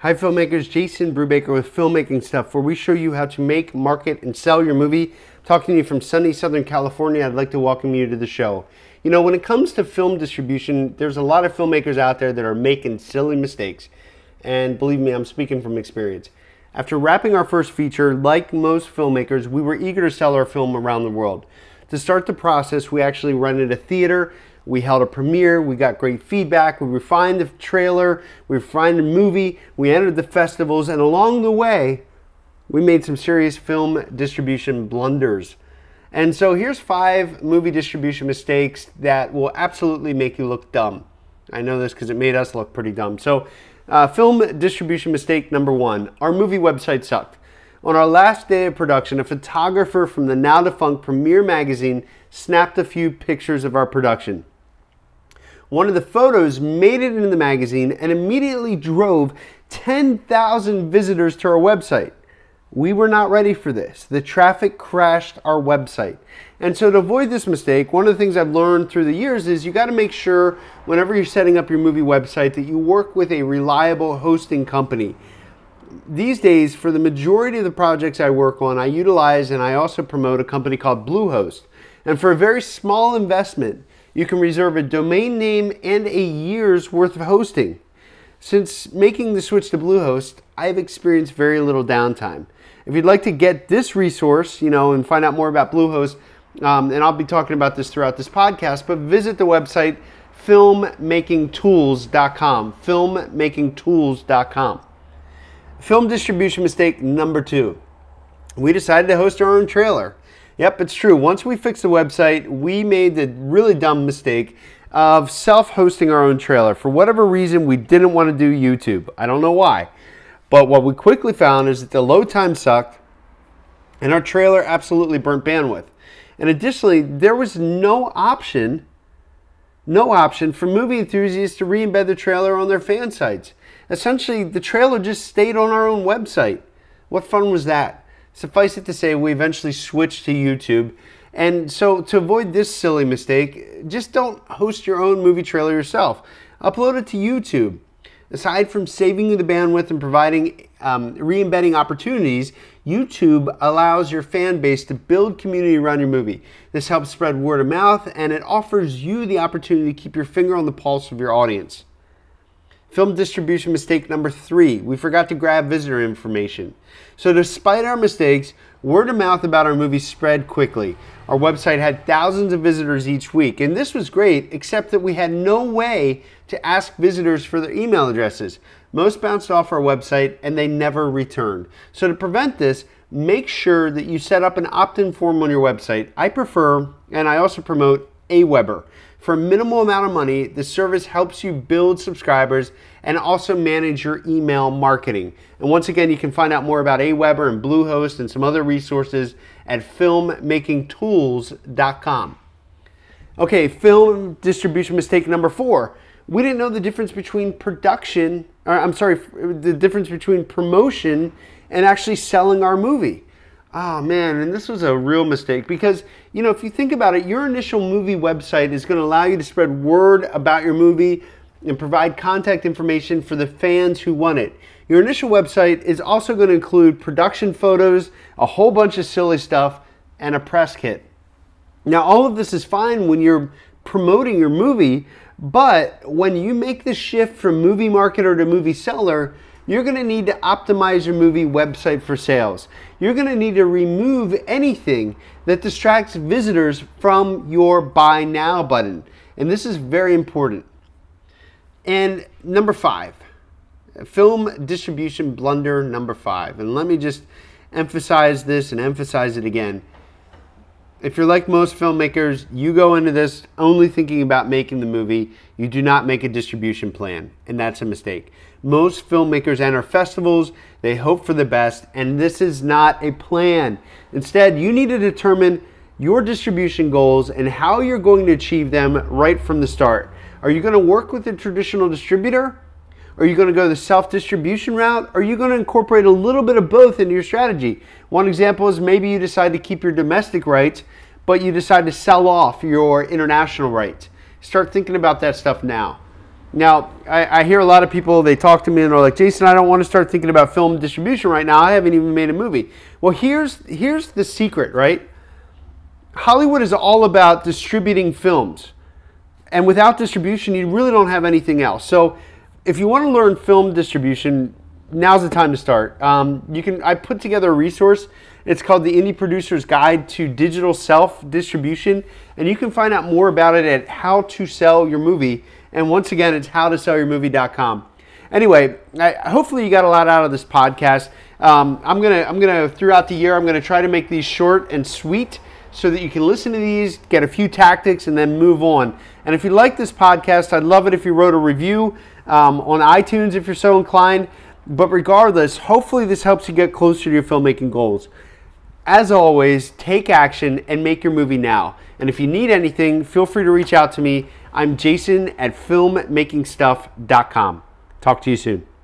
Hi, filmmakers. Jason Brubaker with Filmmaking Stuff, where we show you how to make, market, and sell your movie. Talking to you from sunny Southern California, I'd like to welcome you to the show. You know, when it comes to film distribution, there's a lot of filmmakers out there that are making silly mistakes. And believe me, I'm speaking from experience. After wrapping our first feature, like most filmmakers, we were eager to sell our film around the world. To start the process, we actually rented a theater we held a premiere. We got great feedback. We refined the trailer. We refined the movie. We entered the festivals. And along the way, we made some serious film distribution blunders. And so here's five movie distribution mistakes that will absolutely make you look dumb. I know this because it made us look pretty dumb. So, uh, film distribution mistake number one our movie website sucked. On our last day of production, a photographer from the now defunct Premiere magazine snapped a few pictures of our production. One of the photos made it into the magazine and immediately drove 10,000 visitors to our website. We were not ready for this. The traffic crashed our website. And so, to avoid this mistake, one of the things I've learned through the years is you got to make sure whenever you're setting up your movie website that you work with a reliable hosting company. These days, for the majority of the projects I work on, I utilize and I also promote a company called Bluehost. And for a very small investment, you can reserve a domain name and a year's worth of hosting. Since making the switch to Bluehost, I've experienced very little downtime. If you'd like to get this resource, you know, and find out more about Bluehost, um, and I'll be talking about this throughout this podcast, but visit the website filmmakingtools.com. Filmmakingtools.com. Film distribution mistake number two. We decided to host our own trailer. Yep, it's true. Once we fixed the website, we made the really dumb mistake of self hosting our own trailer. For whatever reason, we didn't want to do YouTube. I don't know why. But what we quickly found is that the load time sucked and our trailer absolutely burnt bandwidth. And additionally, there was no option, no option for movie enthusiasts to re embed the trailer on their fan sites. Essentially, the trailer just stayed on our own website. What fun was that? Suffice it to say, we eventually switched to YouTube. And so, to avoid this silly mistake, just don't host your own movie trailer yourself. Upload it to YouTube. Aside from saving you the bandwidth and providing um, re embedding opportunities, YouTube allows your fan base to build community around your movie. This helps spread word of mouth and it offers you the opportunity to keep your finger on the pulse of your audience. Film distribution mistake number three, we forgot to grab visitor information. So, despite our mistakes, word of mouth about our movie spread quickly. Our website had thousands of visitors each week, and this was great, except that we had no way to ask visitors for their email addresses. Most bounced off our website and they never returned. So, to prevent this, make sure that you set up an opt in form on your website. I prefer, and I also promote, Aweber. For a minimal amount of money, the service helps you build subscribers and also manage your email marketing. And once again, you can find out more about Aweber and Bluehost and some other resources at filmmakingtools.com. Okay, film distribution mistake number four. We didn't know the difference between production, or I'm sorry, the difference between promotion and actually selling our movie. Oh man, and this was a real mistake because, you know, if you think about it, your initial movie website is going to allow you to spread word about your movie and provide contact information for the fans who want it. Your initial website is also going to include production photos, a whole bunch of silly stuff, and a press kit. Now, all of this is fine when you're promoting your movie, but when you make the shift from movie marketer to movie seller, you're going to need to optimize your movie website for sales. You're going to need to remove anything that distracts visitors from your buy now button. And this is very important. And number five, film distribution blunder number five. And let me just emphasize this and emphasize it again. If you're like most filmmakers, you go into this only thinking about making the movie. You do not make a distribution plan, and that's a mistake. Most filmmakers enter festivals, they hope for the best, and this is not a plan. Instead, you need to determine your distribution goals and how you're going to achieve them right from the start. Are you going to work with a traditional distributor? Are you going to go the self distribution route? Are you going to incorporate a little bit of both into your strategy? One example is maybe you decide to keep your domestic rights, but you decide to sell off your international rights. Start thinking about that stuff now. Now, I, I, hear a lot of people, they talk to me and they're like, Jason, I don't want to start thinking about film distribution right now. I haven't even made a movie. Well, here's, here's the secret, right? Hollywood is all about distributing films. And without distribution, you really don't have anything else. So if you want to learn film distribution, now's the time to start. Um, you can I put together a resource. It's called the Indie Producer's Guide to Digital Self Distribution, and you can find out more about it at How to Sell Your Movie. And once again, it's howtosellyourmovie.com. Anyway, I, hopefully you got a lot out of this podcast. Um, I'm gonna I'm gonna throughout the year I'm gonna try to make these short and sweet so that you can listen to these, get a few tactics, and then move on. And if you like this podcast, I'd love it if you wrote a review um, on iTunes if you're so inclined. But regardless, hopefully this helps you get closer to your filmmaking goals. As always, take action and make your movie now. And if you need anything, feel free to reach out to me. I'm Jason at filmmakingstuff.com. Talk to you soon.